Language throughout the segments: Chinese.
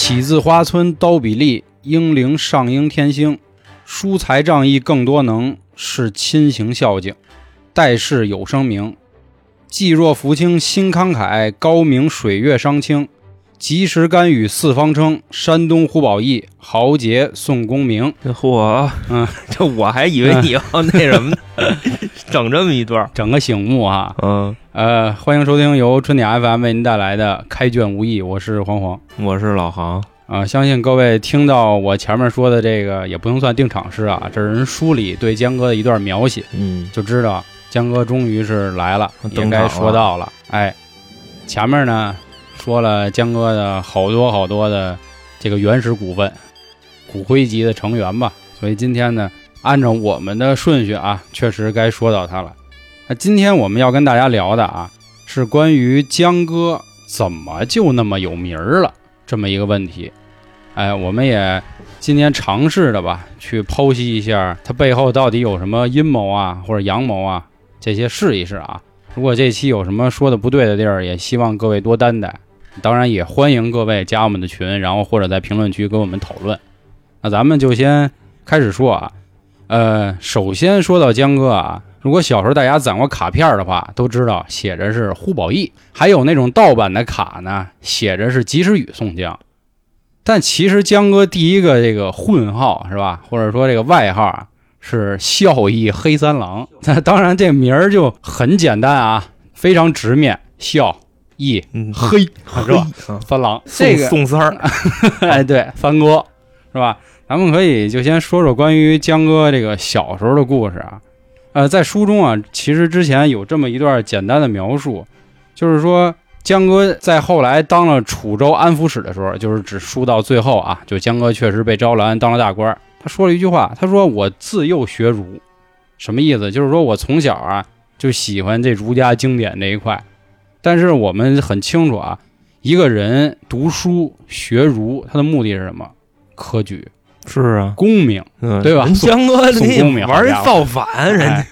起自花村刀比利，英灵上英天星，疏财仗义更多能，是亲行孝敬，待世有声名。济若福清心慷慨，高明水月伤清。及时干预四方称，山东胡宝义豪杰宋公明。这嚯，嗯，这我还以为你要那什么呢，整这么一段，整个醒目啊！嗯，呃，欢迎收听由春点 FM 为您带来的《开卷无益》，我是黄黄。我是老航，啊、相信各位听到我前面说的这个，也不用算定场诗啊，这是人书里对江哥的一段描写，嗯，就知道江哥终于是来了，应该说到了。哎，前面呢说了江哥的好多好多的这个原始股份，骨灰级的成员吧，所以今天呢，按照我们的顺序啊，确实该说到他了。那今天我们要跟大家聊的啊，是关于江哥怎么就那么有名儿了这么一个问题。哎，我们也今天尝试着吧，去剖析一下他背后到底有什么阴谋啊，或者阳谋啊，这些试一试啊。如果这期有什么说的不对的地儿，也希望各位多担待。当然，也欢迎各位加我们的群，然后或者在评论区跟我们讨论。那咱们就先开始说啊，呃，首先说到江哥啊，如果小时候大家攒过卡片的话，都知道写着是呼保义，还有那种盗版的卡呢，写着是及时雨宋江。但其实江哥第一个这个混号是吧，或者说这个外号啊，是孝义黑三郎。那 当然这名儿就很简单啊，非常直面，孝义嗯，黑是吧？嗯三郎宋这个宋三儿，哎，对，三哥是吧？咱们可以就先说说关于江哥这个小时候的故事啊。呃，在书中啊，其实之前有这么一段简单的描述，就是说江哥在后来当了楚州安抚使的时候，就是只书到最后啊，就江哥确实被招揽当了大官儿。他说了一句话，他说：“我自幼学儒，什么意思？就是说我从小啊就喜欢这儒家经典这一块。但是我们很清楚啊，一个人读书学儒，他的目的是什么？科举、是啊，功名，嗯，对吧江哥宋你公明玩一造反，人哎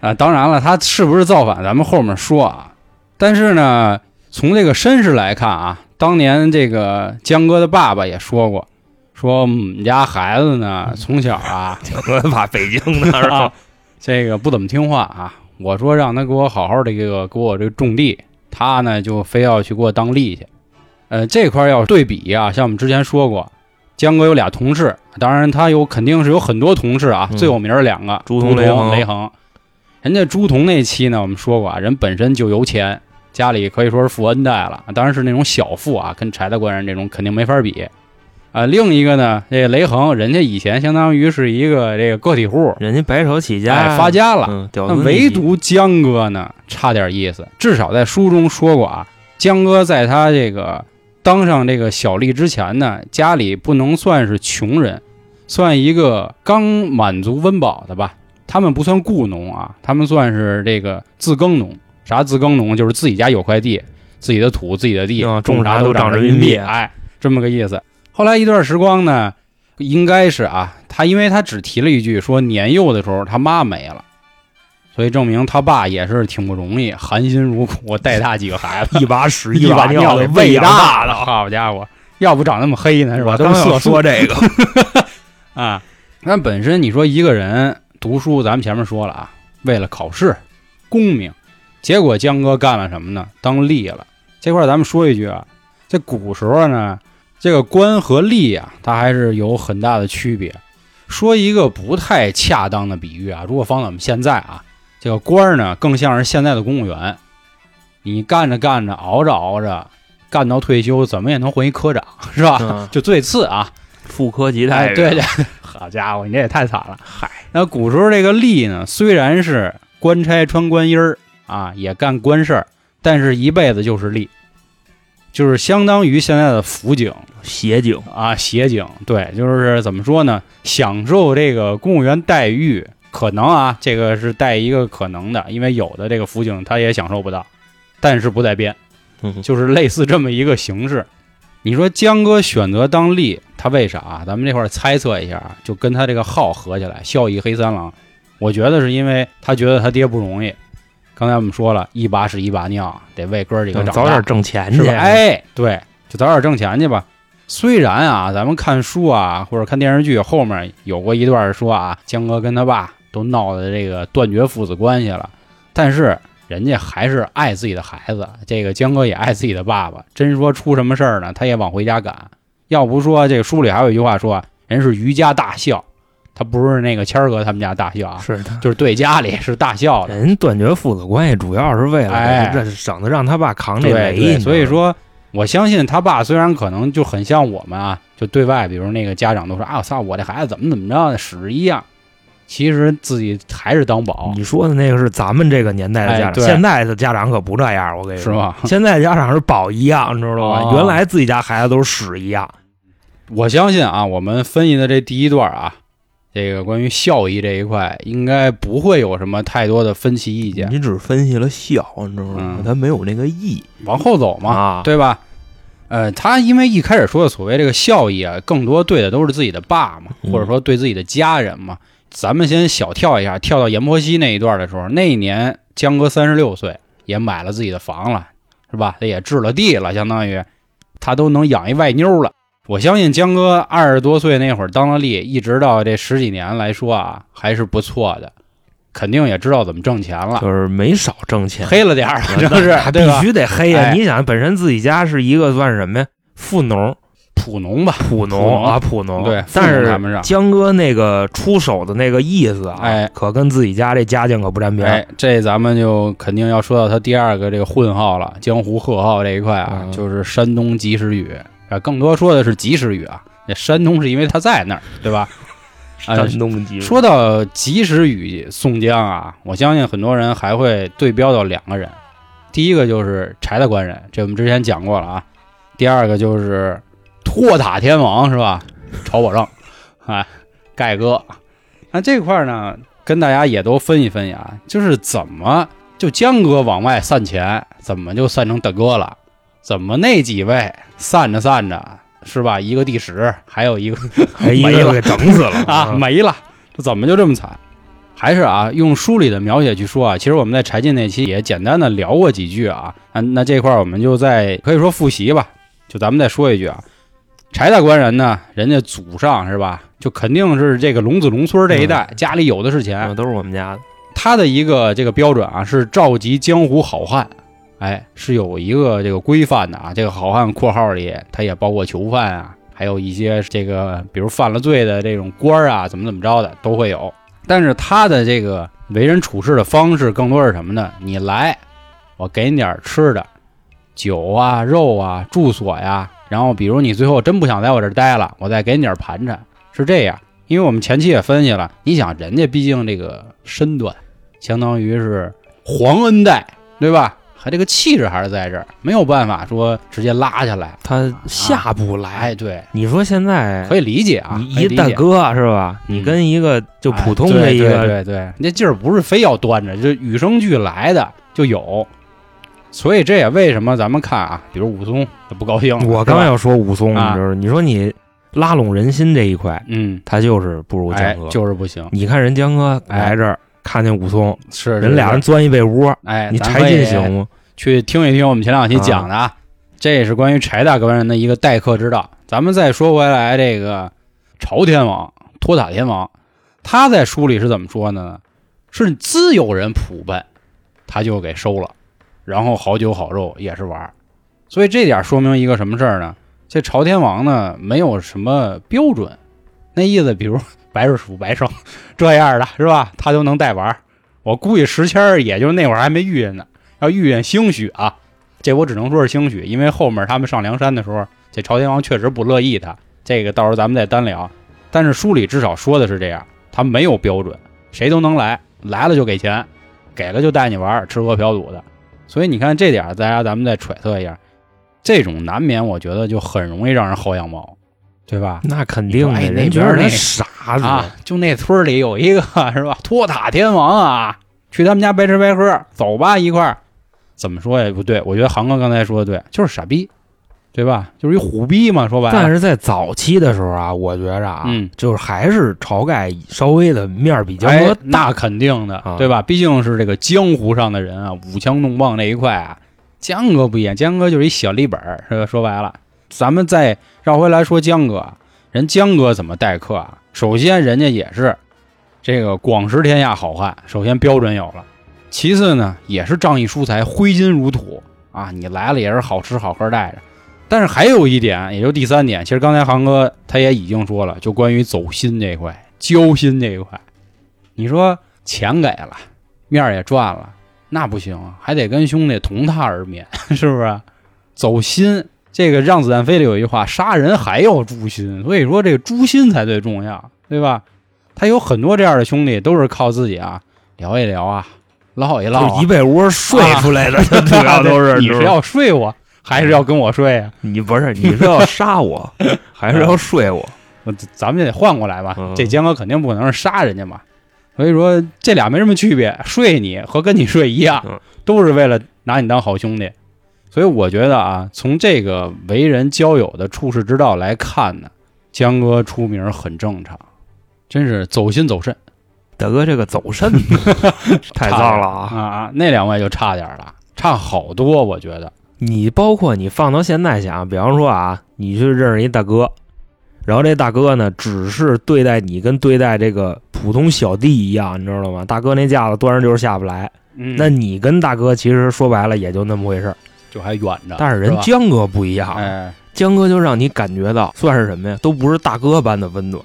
家啊，当然了，他是不是造反，咱们后面说啊。但是呢，从这个身世来看啊，当年这个江哥的爸爸也说过，说我们家孩子呢，从小啊我把北京的是吧 啊，这个不怎么听话啊。我说让他给我好好的这个给我这个种地，他呢就非要去给我当吏去。呃，这块儿要对比啊，像我们之前说过，江哥有俩同事，当然他有肯定是有很多同事啊，嗯最有名儿两个，朱同、仝雷恒。人家朱仝那期呢，我们说过啊，人本身就有钱，家里可以说是富恩代了，当然是那种小富啊，跟柴大官人这种肯定没法比。啊、另一个呢，这个雷恒，人家以前相当于是一个这个个体户，人家白手起家哎，发家了。嗯，那唯独江哥呢，差点意思。至少在书中说过啊，江哥在他这个当上这个小吏之前呢，家里不能算是穷人，算一个刚满足温饱的吧。他们不算雇农啊，他们算是这个自耕农。啥自耕农？就是自己家有块地，自己的土，自己的地，啊种啥都长人民币哎，这么个意思。后来一段时光呢，应该是啊，他因为他只提了一句说年幼的时候他妈没了。所以证明他爸也是挺不容易，含辛茹苦带大几个孩子，一把屎 一把尿给喂大的，好家伙，要不长那么黑呢是吧？都是色说这个，啊。那本身你说一个人读书，咱们前面说了啊，为了考试、功名，结果江哥干了什么呢？当吏了。这块儿咱们说一句啊，在古时候呢，这个官和吏啊，它还是有很大的区别。说一个不太恰当的比喻啊，如果放在我们现在啊，这个官儿呢，更像是现在的公务员。你干着干着，熬着熬着，干到退休，怎么也能混一科长，是吧？嗯 就最次啊，副科级哎，待遇，对对，好家伙，你这也太惨了。嗨，那古时候这个吏呢，虽然是官差穿官衣儿啊，也干官事儿，但是一辈子就是吏，就是相当于现在的辅警协警，啊、协警。对，就是怎么说呢？享受这个公务员待遇，可能啊，这个是带一个可能的，因为有的这个辅警他也享受不到，但是不在编。嗯，就是类似这么一个形式。你说江哥选择当吏，他为啥啊？咱们这块儿猜测一下啊，就跟他这个号合起来，孝义黑三郎。我觉得是因为他觉得他爹不容易。刚才我们说了，一把屎一把尿，得为哥儿几个长大，早点挣钱去吧？，哎，对，就早点挣钱去吧。虽然啊，咱们看书啊或者看电视剧后面有过一段说啊，江哥跟他爸都闹的这个断绝父子关系了，但是人家还是爱自己的孩子，这个江哥也爱自己的爸爸。真说出什么事儿呢，他也往回家赶。要不说这个书里还有一句话说，人是余家大孝，他不是那个谦儿哥他们家大孝啊，是的。就是对家里是大孝的。人断绝父子关系，主要是为了哎这省得让他爸扛这对雷。对，所以说我相信他爸虽然可能就很像我们啊，就对外，比如那个家长都说啊，我操，我这孩子怎么怎么着，屎一样。其实自己还是当宝，你说的那个是咱们这个年代的家长，哎现在的家长可不这样，我跟你说，是吗？现在家长是宝一样，你知道吗？哦原来自己家孩子都是屎一样。我相信啊，我们分析的这第一段啊，这个关于效益这一块，应该不会有什么太多的分歧意见。你只分析了效，你知道吗嗯？他没有那个义。往后走嘛，啊对吧？呃，他因为一开始说的所谓这个效益啊，更多对的都是自己的爸嘛，嗯或者说对自己的家人嘛。咱们先小跳一下，跳到阎婆惜那一段的时候，那一年江哥三十六岁，也买了自己的房了，是吧？他也置了地了，相当于他都能养一外妞了。我相信江哥二十多岁那会儿当了吏，一直到这十几年来说啊，还是不错的，肯定也知道怎么挣钱了，就是没少挣钱，黑了点儿，反正是必？须得黑呀！哎你想，本身自己家是一个算什么呀？富农、普农吧，普普农农啊，普农。对但是江哥那个出手的那个意思啊，哎可跟自己家这家境可不沾边。哎，这咱们就肯定要说到他第二个这个混号了，江湖贺号这一块啊，嗯就是山东及时雨啊，更多说的是及时雨啊。那山东是因为他在那儿，对吧？呃，山东籍。说到及时雨宋江啊，我相信很多人还会对标到两个人，第一个就是柴大官人，这我们之前讲过了啊。第二个就是托塔天王是吧？曹保正，哎，盖哥。那这块儿呢，跟大家也都分析分析啊，就是怎么就江哥往外散钱，怎么就散成大哥了？怎么那几位散着散着是吧？一个第十，还有 一个没了。给整死了。啊，没了，这怎么就这么惨？还是啊，用书里的描写去说啊，其实我们在柴进那期也简单的聊过几句啊，那，那这块儿我们就再可以说复习吧，就咱们再说一句啊，柴大官人呢，人家祖上是吧，就肯定是这个龙子龙孙这一代，家里有的是钱，嗯都是我们家的。他的一个这个标准啊，是召集江湖好汉，哎，是有一个这个规范的啊。这个好汉括号里，他也包括囚犯啊，还有一些这个比如犯了罪的这种官儿啊，怎么怎么着的都会有。但是他的这个为人处事的方式，更多是什么呢？你来，我给你点吃的，酒啊、肉啊、住所呀。然后比如你最后真不想在我这儿待了，我再给你点盘缠，是这样。因为我们前期也分析了，你想人家毕竟这个身段。相当于是皇恩代，对吧？还这个气质还是在这儿，没有办法说直接拉下来。他下不来。哎，对，你说现在可以理解啊，你一大哥是吧？嗯你跟一个就普通哎的一个，对对那劲儿不是非要端着，就与生俱来的就有。所以这也为什么咱们看啊，比如武松他不高兴了，我刚要说武松，你啊知道？你说你拉拢人心这一块，嗯，他就是不如哎江哥。就是不行，你看人江哥来这儿，看见武松，是人俩人钻一被窝，哎，你柴进行吗？去听一听我们前两期讲的啊，这也是关于柴大官人的一个待客之道。咱们再说回来，这个朝天王、托塔天王，他在书里是怎么说的呢？是自有人普奔，他就给收了，然后好酒好肉也是玩儿。所以这点说明一个什么事儿呢？这朝天王呢，没有什么标准，那意思，比如白日鼠白胜这样的是吧？他都能带玩。我估计时迁也就那会儿还没遇见呢。要遇见兴许啊，这我只能说是兴许，因为后面他们上梁山的时候，这朝天王确实不乐意他。这个到时候咱们再单聊。但是书里至少说的是这样，他没有标准，谁都能来，来了就给钱，给了就带你玩，吃喝嫖赌的。所以你看这点，大家咱们再揣测一下，这种难免我觉得就很容易让人薅羊毛，对吧？那肯定的，哎人觉得他那傻子。啊，就那村里有一个 是吧，托塔天王啊，去他们家白吃白喝，走吧一块儿。怎么说也不对，我觉得航哥刚才说的对，就是傻逼，对吧？就是一虎逼嘛，说白了。但是在早期的时候啊，我觉着啊，嗯就是还是晁盖稍微的面儿比江哎哥，大。那肯定的，啊对吧？毕竟是这个江湖上的人啊，舞枪弄棒那一块啊，江哥不一样，江哥就是一小立本儿，是吧？说白了，咱们再绕回来说江哥，人江哥怎么待客啊？首先，人家也是这个广识天下好汉，首先标准有了。其次呢，也是仗义疏财，挥金如土啊！你来了也是好吃好喝带着。但是还有一点，也就第三点，其实刚才航哥他也已经说了，就关于走心这一块、交心这一块。你说钱给了，面儿也赚了，那不行，还得跟兄弟同榻而眠，是不是？走心，这个让子弹飞里有一句话：杀人还要诛心，所以说这个诛心才最重要，对吧？他有很多这样的兄弟，都是靠自己啊，聊一聊啊。唠一唠、就一被窝睡出来的，主要都是。你是要睡我，还是要跟我睡啊？你不是你是要杀我，还是要睡我？咱们也得换过来吧。嗯这江哥肯定不可能是杀人家嘛，所以说这俩没什么区别，睡你和跟你睡一样嗯，都是为了拿你当好兄弟。所以我觉得啊，从这个为人交友的处世之道来看呢，江哥出名很正常，真是走心走肾。大哥，这个走肾 太脏了啊！啊啊！那两位就差点了，差好多，我觉得。你包括你放到现在想，比方说啊，你去认识一大哥，然后这大哥呢，只是对待你跟对待这个普通小弟一样，你知道吗？大哥那架子端着就是下不来，嗯那你跟大哥其实说白了也就那么回事儿。就还远着，但是人江哥不一样，哎，江哥就让你感觉到算是什么呀？都不是大哥般的温暖，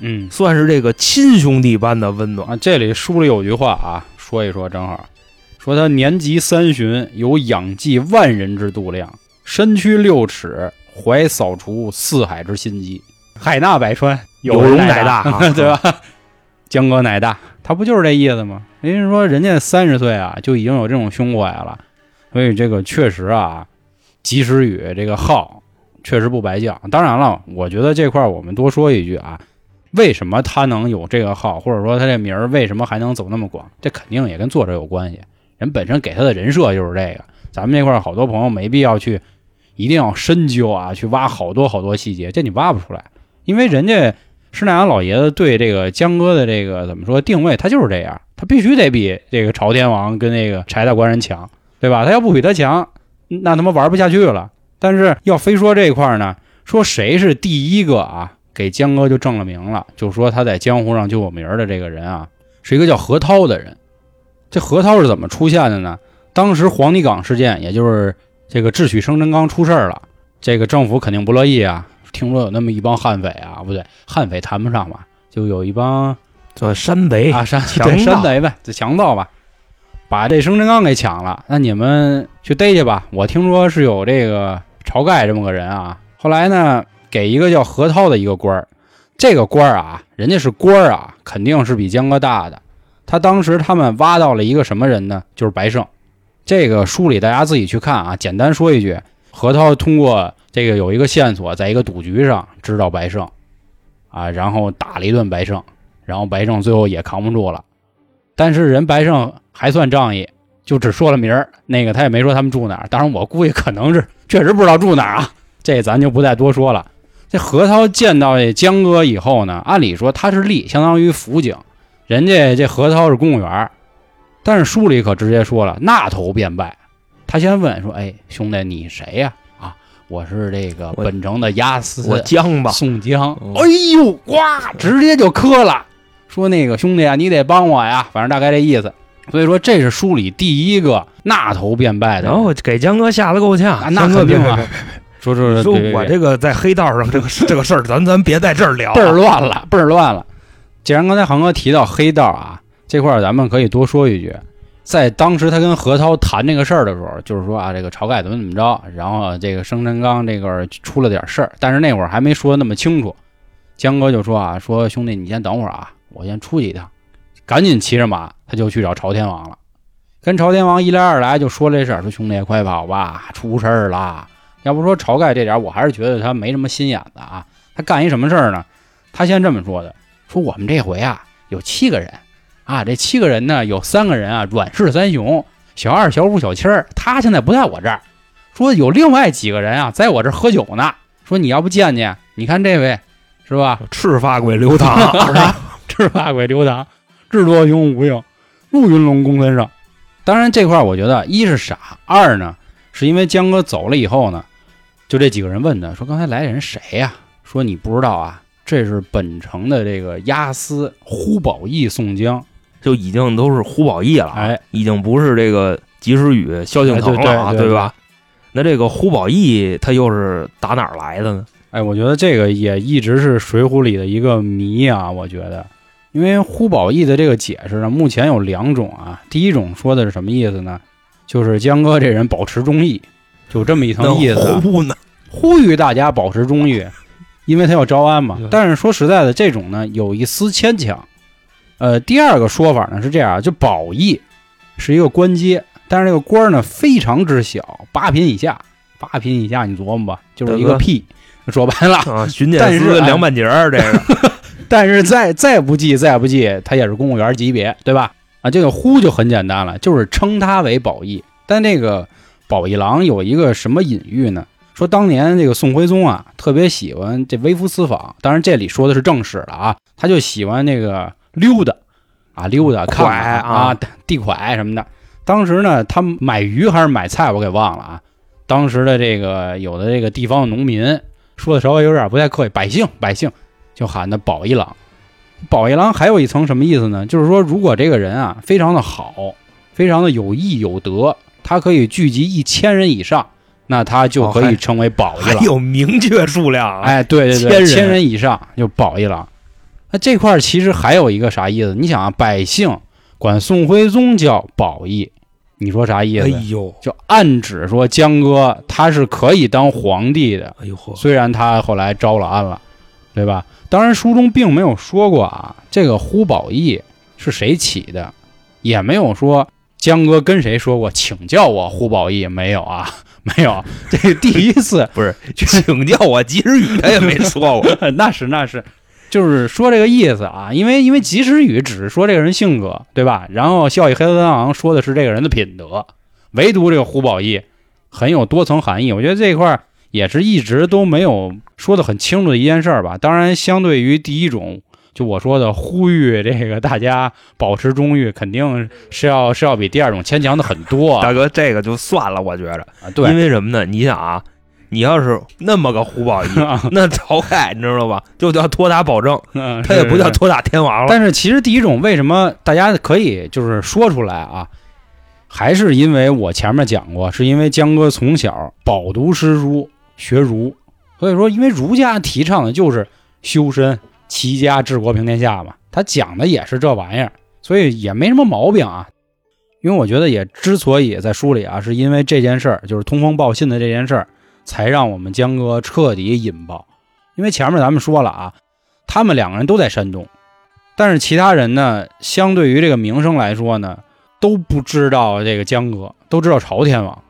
嗯算是这个亲兄弟般的温暖。啊，这里书里有句话啊，说一说，正好说他年及三旬，有养济万人之度量，身躯六尺，怀扫除四海之心机，海纳百川，有容容乃大 啊对吧？江哥乃大，他不就是这意思吗？人家说人家三十岁啊，就已经有这种胸怀了，所以这个确实啊，及时雨这个号确实不白叫。当然了，我觉得这块儿我们多说一句啊，为什么他能有这个号，或者说他这名儿为什么还能走那么广？这肯定也跟作者有关系。人本身给他的人设就是这个，咱们这块儿好多朋友没必要去一定要深究啊，去挖好多好多细节，这你挖不出来，因为人家施耐庵老爷子对这个江哥的这个怎么说定位，他就是这样，他必须得比这个朝天王跟那个柴大官人强，对吧？他要不比他强，那他妈玩不下去了。但是要非说这一块呢，说谁是第一个啊，给江哥就正了名了，就说他在江湖上就有名的这个人啊，是一个叫何涛的人。这何涛是怎么出现的呢？当时黄泥岗事件，也就是这个智取生辰纲出事儿了，这个政府肯定不乐意啊。听说有那么一帮悍匪啊，不对，悍匪谈不上吧，就有一帮叫山贼啊山强对山贼呗，这强盗吧，把这生辰纲给抢了。那你们去逮去吧。我听说是有这个晁盖这么个人啊。后来呢，给一个叫何涛的一个官儿，这个官儿啊，人家是官儿啊，肯定是比江哥大的。他当时他们挖到了一个什么人呢？就是白胜。这个书里大家自己去看啊。简单说一句，何涛通过这个有一个线索，在一个赌局上知道白胜，啊，然后打了一顿白胜，然后白胜最后也扛不住了。但是人白胜还算仗义，就只说了名儿，那个他也没说他们住哪儿。当然，我估计可能是确实不知道住哪儿啊，这咱就不再多说了。这何涛见到这江哥以后呢，按理说他是吏，相当于辅警，人家这何涛是公务员儿，但是书里可直接说了，那头便拜。他先问说：“哎，兄弟，你谁呀、啊？我是这个本城的押司我江吧，宋江。嗯哎呦，呱，直接就磕了，说那个兄弟啊，你得帮我呀，反正大概这意思。所以说，这是书里第一个纳头便拜的人。然后给江哥吓得够呛。啊那肯定啊说说说我这个在黑道上这个 这个事儿，咱咱别在这儿聊啊，倍儿乱了，倍儿乱了。既然刚才航哥提到黑道啊这块，儿咱们可以多说一句，在当时他跟何涛谈这个事儿的时候，就是说啊，这个晁盖怎么怎么着，然后这个生辰纲这个出了点事儿，但是那会儿还没说那么清楚。江哥就说啊，说兄弟你先等会儿啊，我先出去一趟，赶紧骑着马他就去找朝天王了。跟朝天王一来二来就说这事儿，说兄弟快跑吧，出事儿了。要不说晁盖这点，我还是觉得他没什么心眼子啊。他干一什么事儿呢？他先这么说的：说我们这回啊有七个人啊，这七个人呢有三个人啊阮氏三雄，小二、小五、小七儿，他现在不在我这儿。说有另外几个人啊在我这儿喝酒呢。说你要不见见，你看这位是吧？赤发鬼刘唐，赤发鬼刘唐，智多雄无应，陆云龙公孙胜。当然这块儿我觉得一是傻，二呢是因为江哥走了以后呢，就这几个人问他说：“刚才来的人谁呀、说你不知道啊，这是本城的这个押司呼保义宋江。就已经都是呼保义了，哎，已经不是这个及时雨、萧敬腾了啊，哎对对对吧？那这个呼保义他又是打哪儿来的呢？哎，我觉得这个也一直是《水浒》里的一个谜啊。我觉得，因为呼保义的这个解释呢，目前有两种啊。第一种说的是什么意思呢？就是江哥这人保持忠义，就这么一层意思呢？呼吁大家保持忠义，因为他要招安嘛。但是说实在的，这种呢有一丝牵强。呃，第二个说法呢是这样，就保义是一个官阶，但是这个官呢非常之小，八品以下。八品以下你琢磨吧，就是一个屁。说白了，啊，巡检但是哎司凉半截儿，这个 但是再再不济再不济，他也是公务员级别，对吧？啊，这个呼就很简单了，就是称他为宝义。但那个宝义郎有一个什么隐喻呢？说当年这个宋徽宗啊，特别喜欢这微服私访，当然这里说的是正史了啊，他就喜欢那个溜达啊，溜达看啊啊，地蒯什么的。当时呢，他买鱼还是买菜，我给忘了啊。当时的这个有的这个地方的农民说的稍微有点不太客气，百姓百姓就喊的保一郎。保一郎还有一层什么意思呢？就是说，如果这个人啊非常的好，非常的有义有德，他可以聚集一千人以上，那他就可以成为保一还郎。有明确数量啊！哎，对对对，千人千人以上就保一郎。那这块儿其实还有一个啥意思？你想啊，百姓管宋徽宗叫保义，你说啥意思？哎呦，就暗指说江哥他是可以当皇帝的，哎呦嚯，虽然他后来招了安了，对吧？当然书中并没有说过啊，这个呼保义是谁起的，也没有说江哥跟谁说过请叫我呼保义，没有啊，没有。这个第一次 不是，请叫我及时雨，他也没说过。那是那是，就是说这个意思啊，因为因为及时雨只是说这个人性格，对吧？然后孝义黑色三郎说的是这个人的品德，唯独这个呼保义很有多层含义。我觉得这一块儿也是一直都没有说的很清楚的一件事儿吧。当然，相对于第一种，就我说的呼吁这个大家保持忠义，肯定是要是要比第二种牵强的很多啊。大哥，这个就算了，我觉着，啊对因，为什么呢？你想啊，你要是那么个胡宝义，那晁盖你知道吧，就叫托塔保证，嗯他也不叫托塔天王了。但是其实第一种为什么大家可以就是说出来啊，还是因为我前面讲过，是因为江哥从小饱读诗书学儒，所以说因为儒家提倡的就是修身齐家治国平天下嘛，他讲的也是这玩意儿，所以也没什么毛病啊。因为我觉得也之所以在书里啊，是因为这件事儿，就是通风报信的这件事儿，才让我们江哥彻底引爆。因为前面咱们说了啊，他们两个人都在山东，但是其他人呢，相对于这个名声来说呢，都不知道这个江哥，都知道朝天王。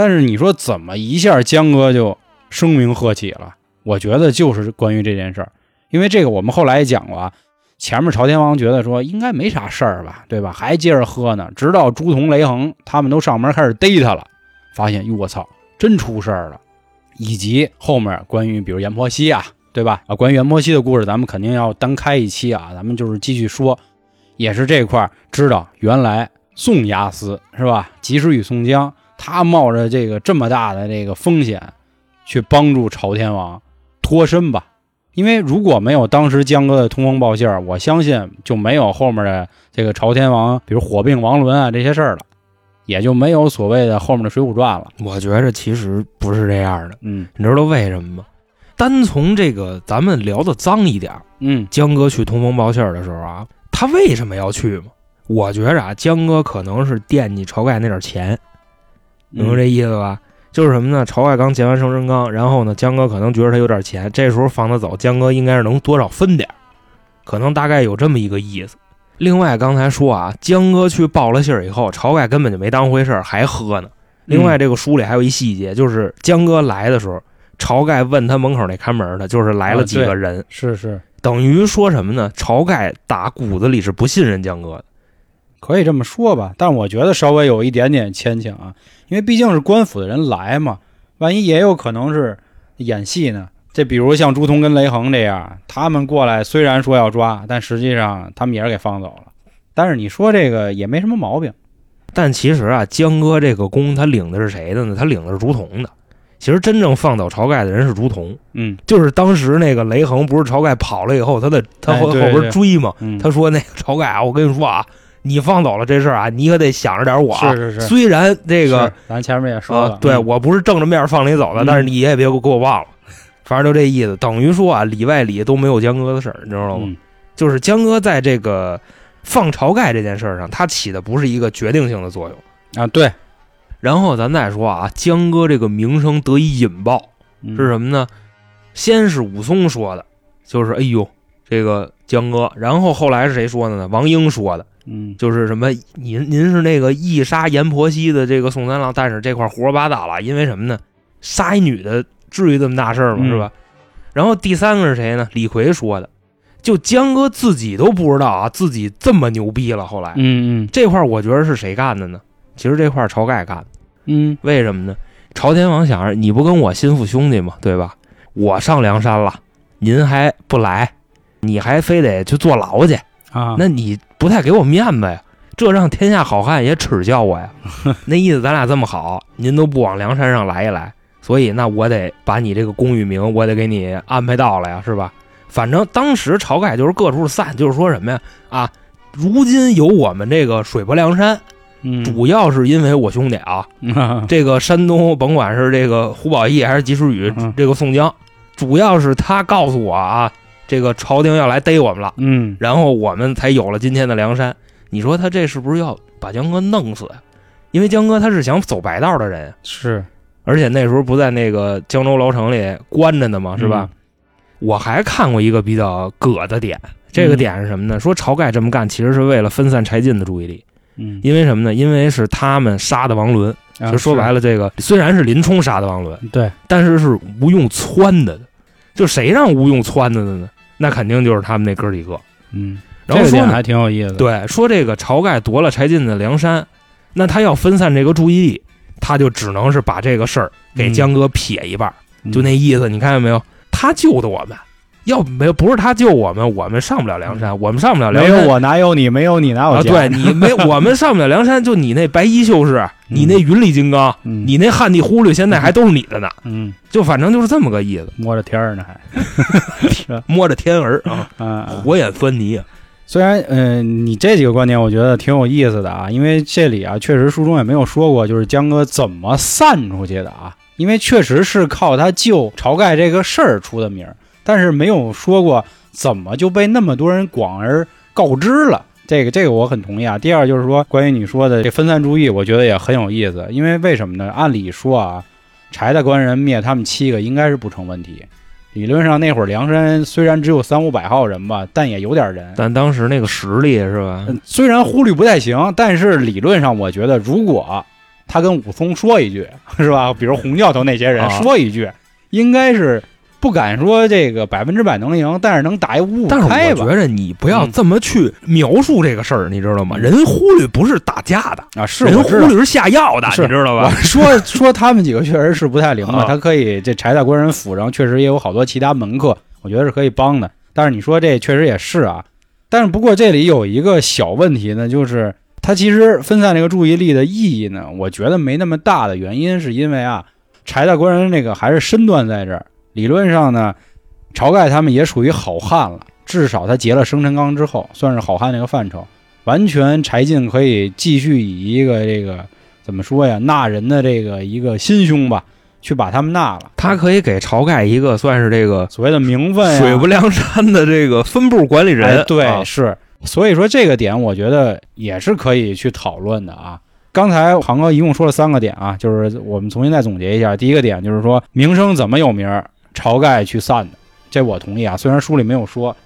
但是你说怎么一下江哥就声名鹤起了？我觉得就是关于这件事儿，因为这个我们后来也讲过啊。前面朝天王觉得说应该没啥事儿吧，对吧？还接着喝呢，直到朱仝、雷横他们都上门开始逮他了，发现哟我操，真出事儿了。以及后面关于比如阎婆惜啊，对吧？啊，关于阎婆惜的故事，咱们肯定要单开一期啊，咱们就是继续说，也是这块儿知道原来宋押司是吧？及时雨宋江，他冒着这个这么大的这个风险，去帮助朝天王脱身吧。因为如果没有当时江哥的通风报信儿，我相信就没有后面的这个朝天王，比如火并王伦啊这些事儿了，也就没有所谓的后面的《水浒传》了。我觉着其实不是这样的，嗯你知道为什么吗？单从这个咱们聊的脏一点儿，嗯江哥去通风报信儿的时候啊，他为什么要去吗？我觉着啊，江哥可能是惦记晁盖那点钱，明白这意思吧？就是什么呢？晁盖刚结完生辰纲，然后呢，江哥可能觉得他有点钱，这时候放他走，江哥应该是能多少分点儿可能大概有这么一个意思。另外，刚才说啊，江哥去报了信儿以后，晁盖根本就没当回事儿，还喝呢。另外，这个书里还有一细节，就是江哥来的时候，晁盖问他门口那看门的，就是来了几个人，是是，等于说什么呢？晁盖打骨子里是不信任江哥的。可以这么说吧，但我觉得稍微有一点点牵强啊，因为毕竟是官府的人来嘛，万一也有可能是演戏呢。这比如像朱仝跟雷横这样，他们过来虽然说要抓，但实际上他们也是给放走了。但是你说这个也没什么毛病，但其实啊，江哥这个功他领的是谁的呢？他领的是朱仝的，其实真正放倒晁盖的人是朱仝，嗯就是当时那个雷横不是晁盖跑了以后，他的他后、后边追嘛，嗯，他说那个晁盖啊，我跟你说啊，你放走了这事儿啊，你可得想着点我啊。是是是，虽然这个咱前面也说了，啊对嗯我不是正着面放你走的，嗯但是你也别给我忘了。反正就这意思，等于说啊，里外里都没有江哥的事儿，你知道吗？嗯就是江哥在这个放晁盖这件事儿上，他起的不是一个决定性的作用。啊，对，然后咱再说啊，江哥这个名声得以引爆，嗯是什么呢？先是武松说的，就是哎呦这个江哥，然后后来是谁说的呢？王英说的，嗯就是什么您您是那个一杀阎婆惜的这个宋三郎，但是这块胡说八道了，因为什么呢？杀一女的至于这么大事儿吗？嗯是吧？然后第三个是谁呢？李逵说的，就江哥自己都不知道啊，自己这么牛逼了。后来、嗯嗯这块儿我觉得是谁干的呢？其实这块儿晁盖干的，嗯为什么呢？朝天王想着你不跟我心腹兄弟吗？对吧？我上梁山了，您还不来，你还非得去坐牢去，啊，那你不太给我面子呀？这让天下好汉也耻笑我呀！那意思咱俩这么好，您都不往梁山上来一来，所以那我得把你这个功与名，我得给你安排到了呀，是吧？反正当时晁盖就是各处散，就是说什么呀？啊，如今有我们这个水泊梁山，嗯主要是因为我兄弟啊，嗯 这个山东甭管是这个胡宝义还是及时雨嗯，这个宋江，主要是他告诉我啊，这个朝廷要来逮我们了。嗯然后我们才有了今天的梁山。你说他这是不是要把江哥弄死呀？因为江哥他是想走白道的人，是而且那时候不在那个江州牢城里关着呢吗？是吧？我还看过一个比较葛的点，这个点是什么呢？说晁盖这么干其实是为了分散柴进的注意力，嗯，因为什么呢？因为是他们杀的王伦，啊就说白了，这个虽然是林冲杀的王伦，对，但是是吴用撺的的，就谁让吴用撺的的呢？那肯定就是他们那哥几个。嗯，然后说还挺有意思的，，对，说这个晁盖夺了柴进的梁山，那他要分散这个注意力，他就只能是把这个事儿给江哥撇一半就那意思。你看见没有？他救的我们，要没有不是他救我们，我们上不了梁山，我们上不了梁山。没有我哪有你，没有你哪有啊，对你没我们上不了梁山，就你那白衣秀士，你那云里金刚，嗯。你那旱地忽略，现在还都是你的呢。嗯。就反正就是这么个意思，摸着天儿呢还，摸着天儿啊，嗯，嗯火眼狻猊啊。虽然，嗯、你这几个观点我觉得挺有意思的啊，因为这里啊，确实书中也没有说过，就是江哥怎么散出去的啊，因为确实是靠他救晁盖这个事儿出的名儿，但是没有说过怎么就被那么多人广而告知了。这个这个我很同意啊。第二就是说，关于你说的这分散注意，我觉得也很有意思，因为为什么呢？按理说啊，柴大官人灭他们七个应该是不成问题。理论上那会儿梁山虽然只有三五百号人吧，但也有点人。但当时那个实力是吧？嗯虽然忽略不太行，但是理论上我觉得，如果他跟武松说一句，是吧？比如洪教头那些人啊说一句，应该是不敢说这个百分之百能赢，但是能打一五五但是我觉？得你不要这么去描述这个事儿，你知道吗？嗯人忽略不是打架的，啊，是人。忽略是下药的，你知道吧？说说他们几个确实是不太灵嘛，啊他可以这柴大官人府上确实也有好多其他门客，我觉得是可以帮的。但是你说这确实也是啊，但是不过这里有一个小问题呢，就是他其实分散这个注意力的意义呢，我觉得没那么大的原因是因为啊，柴大官人那个还是身段在这儿，理论上呢，晁盖他们也属于好汉了，至少他结了生辰纲之后，算是好汉那个范畴，完全柴进可以继续以一个这个。怎么说呀？纳人的这个一个心胸吧，去把他们纳了。他可以给晁盖一个算是这个所谓的名分呀，水泊梁山的这个分部管理人哎，对，啊是。所以说这个点，我觉得也是可以去讨论的啊。刚才航哥一共说了三个点啊，就是我们重新再总结一下。第一个点就是说名声怎么有名儿，晁盖去散的，这我同意啊。虽然书里没有说，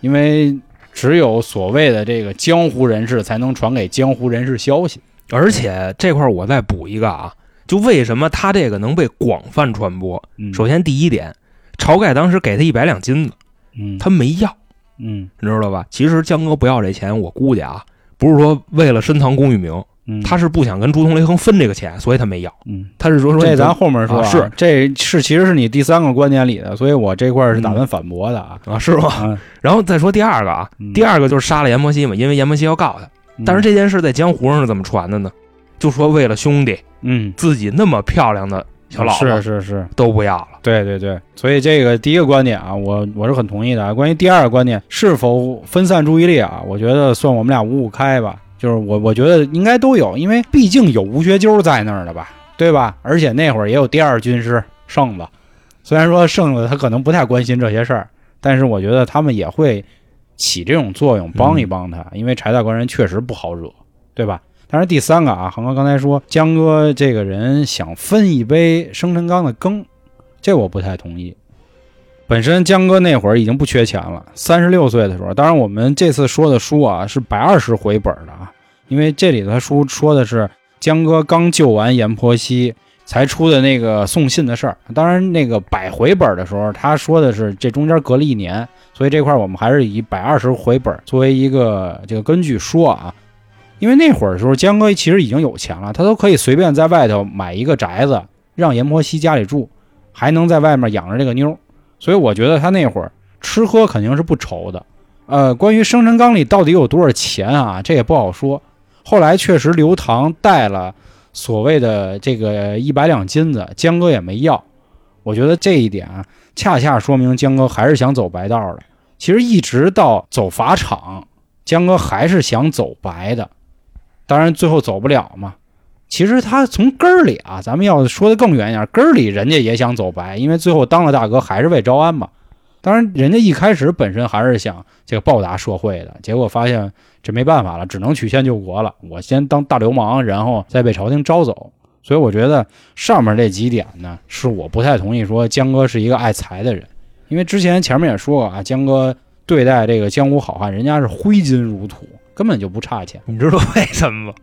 因为只有所谓的这个江湖人士才能传给江湖人士消息。而且这块我再补一个啊，就为什么他这个能被广泛传播？嗯首先第一点，晁盖当时给他一百两金子，嗯，他没要，嗯你知道吧？其实江哥不要这钱，我估计啊，不是说为了深藏功与名，嗯，他是不想跟朱同、雷横分这个钱，所以他没要。嗯。他是说说这咱后面说、啊是，这是其实是你第三个观点里的，所以我这块儿是打算反驳的啊。啊是吗？嗯，然后再说第二个啊，嗯第二个就是杀了阎婆惜嘛，因为阎婆惜要告他。但是这件事在江湖上是怎么传的呢？就说为了兄弟，嗯自己那么漂亮的小老是婆是是，都不要了。对对对，所以这个第一个观点啊，我我是很同意的啊。关于第二个观点是否分散注意力啊，我觉得算我们俩五五开吧。就是我我觉得应该都有，因为毕竟有吴学究在那儿的吧，对吧？而且那会儿也有第二军师圣子，虽然说圣子他可能不太关心这些事儿，但是我觉得他们也会起这种作用，帮一帮他，因为柴大官人确实不好惹，对吧？但是第三个啊，恒哥刚才说江哥这个人想分一杯生辰纲的羹，这我不太同意。本身江哥那会儿已经不缺钱了，三十六岁的时候，当然我们这次说的书啊是百二十回本的啊，因为这里头书说的是江哥刚救完阎婆惜才出的那个送信的事儿。当然那个百回本的时候，他说的是这中间隔了一年，所以这块我们还是以百二十回本作为一个这个根据说啊。因为那会儿的时候，江哥其实已经有钱了，他都可以随便在外头买一个宅子，让阎婆惜家里住，还能在外面养着这个妞儿，所以我觉得他那会儿吃喝肯定是不愁的。呃，关于生辰纲里到底有多少钱啊，这也不好说。后来确实刘唐带了所谓的这个一百两金子，江哥也没要。我觉得这一点，恰恰说明江哥还是想走白道的。其实一直到走法场，江哥还是想走白的。当然最后走不了嘛。其实他从根儿里啊，咱们要说的更远一点，根儿里人家也想走白，因为最后当了大哥还是为招安嘛。当然，人家一开始本身还是想这个报答社会的，结果发现这没办法了，只能曲线救国了。我先当大流氓，然后再被朝廷招走。所以我觉得上面这几点呢，是我不太同意说江哥是一个爱财的人，因为之前前面也说过啊，江哥对待这个江湖好汉，人家是挥金如土，根本就不差钱。你知道为什么吗？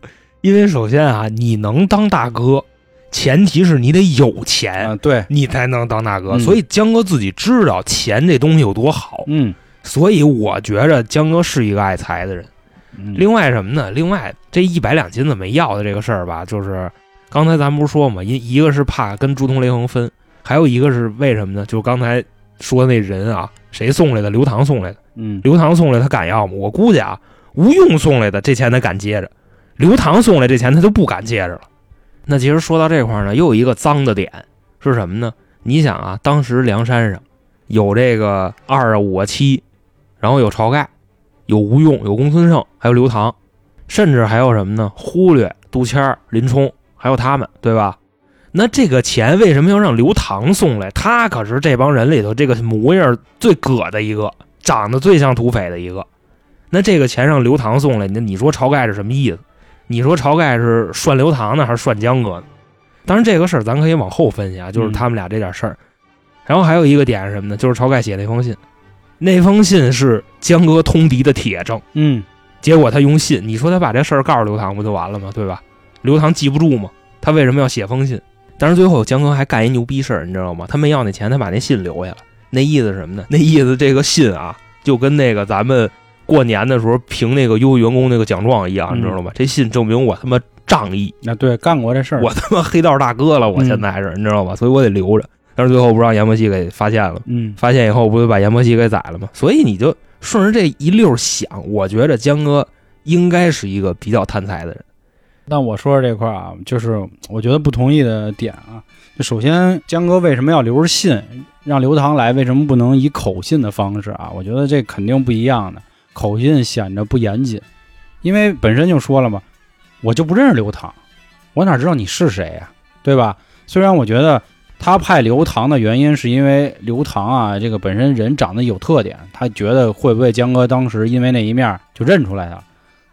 因为首先啊，你能当大哥，前提是你得有钱，嗯，对，你才能当大哥。嗯所以江哥自己知道钱这东西有多好，嗯，所以我觉着江哥是一个爱财的人。嗯另外什么呢？另外这一百两金子没要的这个事儿吧，就是刚才咱不是说嘛，一一个是怕跟朱仝、雷横分，还有一个是为什么呢？就刚才说的那人啊，谁送来的？刘唐送来的。嗯，刘唐送来他敢要吗？我估计啊，吴用送来的这钱他敢接着，刘唐送来这钱他就不敢接着了。那其实说到这块呢，又有一个脏的点是什么呢？你想啊，当时梁山上有这个二啊五七，然后有晁盖，有吴用，有公孙胜，还有刘唐，甚至还有什么呢？忽略杜迁、林冲，还有他们，对吧？那这个钱为什么要让刘唐送来？他可是这帮人里头这个模样最葛的一个，长得最像土匪的一个。那这个钱让刘唐送来，那你说晁盖是什么意思？你说晁盖是涮刘唐呢，还是涮江哥呢？当然这个事儿咱可以往后分析啊，就是他们俩这点事儿。然后还有一个点是什么呢？就是晁盖写那封信，那封信是江哥通敌的铁证。嗯，结果他用信，你说他把这事儿告诉刘唐不就完了吗？对吧？刘唐记不住吗？他为什么要写封信？但是最后江哥还干一牛逼事儿，你知道吗？他没要那钱，他把那信留下了。那意思是什么呢？那意思这个信啊，就跟那个咱们过年的时候评那个优秀员工那个奖状一样，嗯你知道吗？这信证明我他妈仗义，那对干过这事儿，我他妈黑道大哥了，我现在是，你知道吗？所以我得留着。但是最后不让阎婆惜给发现了，嗯，发现以后不就把阎婆惜给宰了吗？所以你就顺着这一溜儿想，我觉着江哥应该是一个比较贪财的人。那我说说这块儿啊，就是我觉得不同意的点啊。就首先，江哥为什么要留着信让刘唐来？为什么不能以口信的方式啊？我觉得这肯定不一样的。口信显得不严谨，因为本身就说了嘛，我就不认识刘唐，我哪知道你是谁呀、对吧？虽然我觉得他派刘唐的原因是因为刘唐啊，这个本身人长得有特点，他觉得会不会江哥当时因为那一面就认出来他？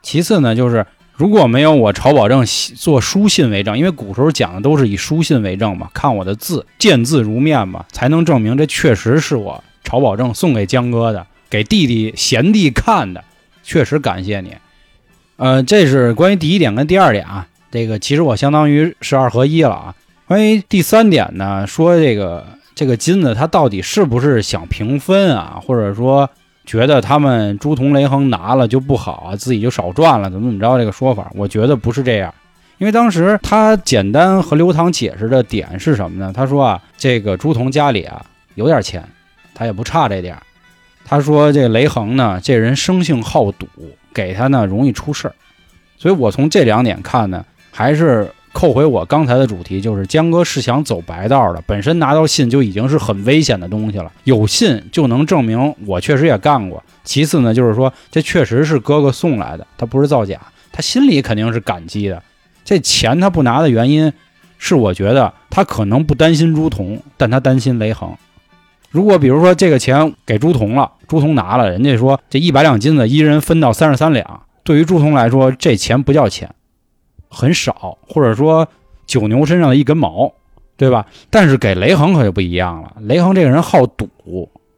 其次呢，就是如果没有我曹保证做书信为证，因为古时候讲的都是以书信为证嘛，看我的字，见字如面嘛，才能证明这确实是我曹保证送给江哥的，给弟弟贤弟看的，确实感谢你。呃，这是关于第一点跟第二点啊，这个其实我相当于是二合一了啊。关于第三点呢，说这个这个金子它到底是不是想平分啊，或者说觉得他们朱仝、雷横拿了就不好啊，自己就少赚了，怎么怎么着这个说法，我觉得不是这样。因为当时他简单和刘唐解释的点是什么呢？他说啊，这个朱仝家里啊有点钱，他也不差这点儿。他说这雷横呢，这人生性好赌，给他呢容易出事儿。所以我从这两点看呢，还是扣回我刚才的主题，就是江哥是想走白道的，本身拿到信就已经是很危险的东西了，有信就能证明我确实也干过。其次呢，就是说这确实是哥哥送来的，他不是造假，他心里肯定是感激的。这钱他不拿的原因，是我觉得他可能不担心朱仝，但他担心雷横。如果比如说这个钱给朱仝了，朱仝拿了，人家说这一百两金子一人分到三十三两，对于朱仝来说，这钱不叫钱，很少，或者说九牛身上的一根毛，对吧？但是给雷横可就不一样了，雷横这个人好赌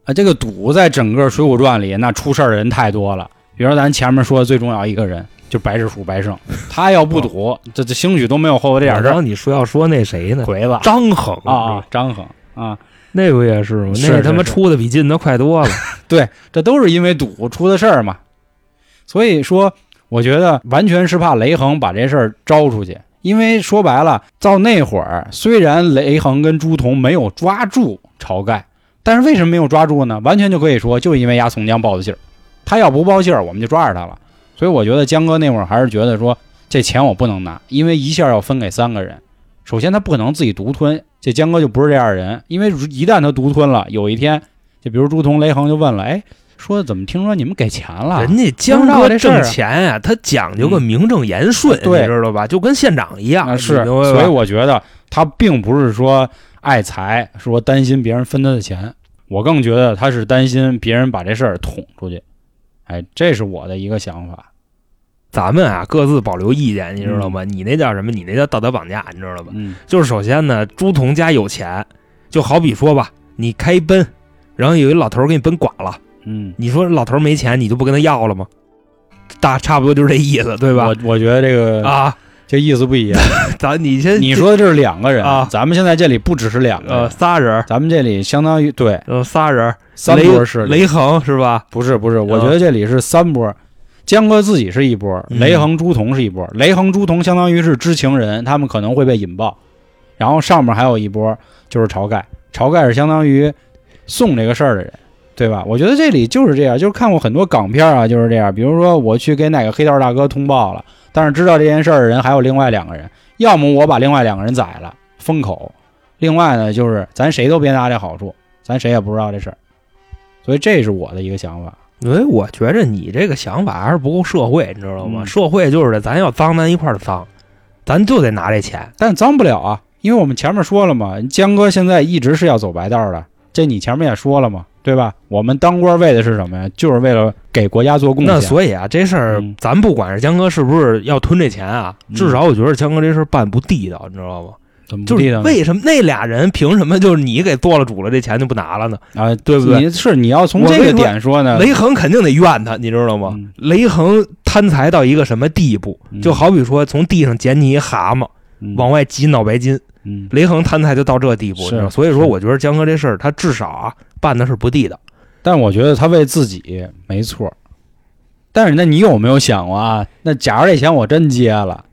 啊，这个赌在整个《水浒传》里那出事儿的人太多了，比如咱前面说的最重要一个人。就白日鼠白胜，他要不赌，这这兴许都没有后头这点事儿。你说要说那谁呢？鬼子张衡啊，张衡啊，那不也是吗？那他妈出的比进的快多了。对，这都是因为赌出的事儿嘛。所以说，我觉得完全是怕雷横把这事儿招出去。因为说白了，到那会儿，虽然雷横跟朱仝没有抓住晁盖，但是为什么没有抓住呢？完全就可以说，就因为压宋江报的信儿。他要不报信儿，我们就抓着他了。所以我觉得江哥那会儿还是觉得说这钱我不能拿，因为一下要分给三个人。首先他不可能自己独吞，这江哥就不是这样的人。因为一旦他独吞了，有一天就比如朱仝、雷横就问了，哎，说怎么听说你们给钱了？人家江哥挣钱呀，他讲究个名正言顺，你知道吧？就跟县长一样。是，所以我觉得他并不是说爱财，说担心别人分他的钱。我更觉得他是担心别人把这事儿捅出去。哎，这是我的一个想法。咱们啊，各自保留意见，你知道吗？你那叫什么？你那叫道德绑架，你知道吗？嗯，就是首先呢，朱仝家有钱，就好比说吧，你开一奔，然后有一老头给你奔剐了，嗯，你说老头没钱，你就不跟他要了吗？大差不多就是这意思，对吧？我我觉得这个啊，这意思不一样。咱你先你说的这是两个人啊，咱们现在这里不只是两个，仨人，咱们这里相当于对，呃，仨人。三波是雷恒是吧？不是不是，我觉得这里是三波，江哥自己是一波，雷横朱仝是一波。雷横朱仝相当于是知情人，他们可能会被引爆，然后上面还有一波就是晁盖，晁盖是相当于送这个事儿的人，对吧？我觉得这里就是这样，就是看过很多港片啊，就是这样。比如说我去给哪个黑道大哥通报了，但是知道这件事儿的人还有另外两个人，要么我把另外两个人宰了封口，另外呢就是咱谁都别拿这好处，咱谁也不知道这事儿。所以这是我的一个想法，因为我觉着你这个想法还是不够社会，你知道吗？社会就是咱要脏，咱一块儿脏，咱就得拿这钱，但脏不了啊，因为我们前面说了嘛，江哥现在一直是要走白道的，这你前面也说了嘛，对吧？我们当官为的是什么呀？就是为了给国家做贡献。那所以啊，这事儿咱不管是江哥是不是要吞这钱啊，至少我觉得江哥这事儿办不地道，你知道吗？就是为什么那俩人凭什么就是你给做了主了，这钱就不拿了呢？啊，对不对？你是你要从这个点说呢？雷恒肯定得怨他，你知道吗？雷恒贪财到一个什么地步？就好比说从地上捡你一蛤蟆，往外挤脑白金。雷恒贪财就到这地步，是。所以说，我觉得江哥这事儿他至少啊办的是不地道。但我觉得他为自己没错。但是那你有没有想过啊？那假如这钱我真接了，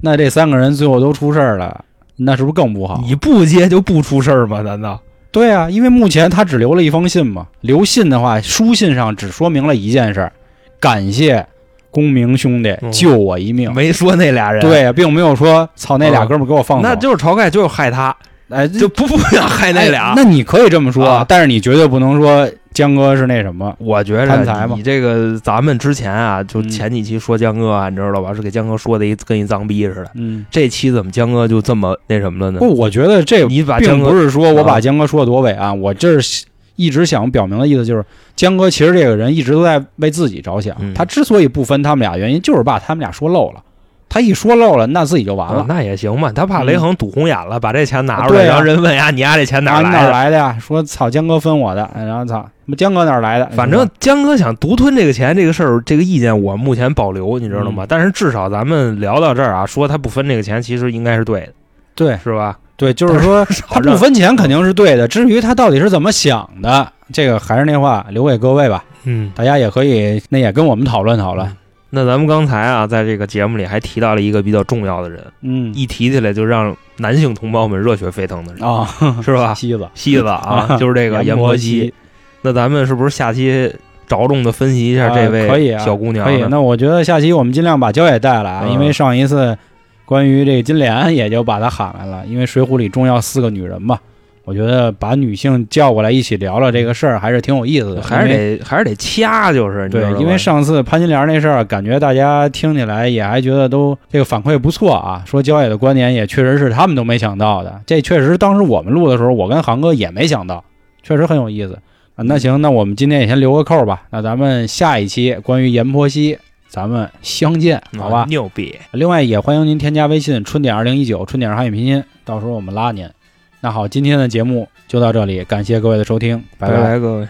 那这三个人最后都出事儿了。那是不是更不好？你不接就不出事儿吗？难道？对啊，因为目前他只留了一封信嘛。留信的话，书信上只说明了一件事：感谢公明兄弟救我一命。没说那俩人。对，并没有说操那俩哥们给我放走。那就是晁盖就是害他，哎，就不不想害那俩。那你可以这么说，但是你绝对不能说。江哥是那什么？我觉着你这个咱们之前啊，就前几期说江哥啊，你知道吧？是给江哥说的一跟一脏逼似的。嗯，这期怎么江哥就这么那什么了呢？不，我觉得这你把并不是说我把江哥说的多伟岸，我这是一直想表明的意思就是，江哥其实这个人一直都在为自己着想。他之所以不分他们俩，原因就是把他们俩说漏了。他一说漏了，那自己就完了。那也行嘛，他怕雷恒堵红眼了，把这钱拿出来，然后人问呀，你丫这钱哪哪来的呀？说操，江哥分我的，然后操，江哥哪来的？反正江哥想独吞这个钱，这个事儿，这个意见我目前保留，你知道吗？但是至少咱们聊到这儿啊，说他不分这个钱，其实应该是对的，对，是吧？对，就是说 他不分钱肯定是对的。至于他到底是怎么想的，这个还是那话，留给各位吧。嗯，大家也可以，那也跟我们讨论讨论。那咱们刚才啊，在这个节目里还提到了一个比较重要的人，嗯，一提起来就让男性同胞们热血沸腾的人啊，是吧？西子，西子啊，就是这个阎婆惜。那咱们是不是下期着重的分析一下这位小姑娘？可以。那我觉得下期我们尽量把焦也带来，因为上一次关于这个金莲，也就把她喊来了，因为《水浒》里重要四个女人嘛，我觉得把女性叫过来一起聊聊这个事儿，还是挺有意思的。还是得还是得掐，就是对，因为上次潘金莲那事儿，感觉大家听起来也还觉得都这个反馈不错啊，说焦野的观点也确实是他们都没想到的，这确实当时我们录的时候，我跟航哥也没想到，确实很有意思啊。那行，那我们今天也先留个扣吧，那咱们下一期关于阎婆惜，咱们相见，好吧？啊牛逼，另外也欢迎您添加微信“春点二零一九”，春点是汉语拼音，到时候我们拉您。那好，今天的节目就到这里，感谢各位的收听，拜拜各位。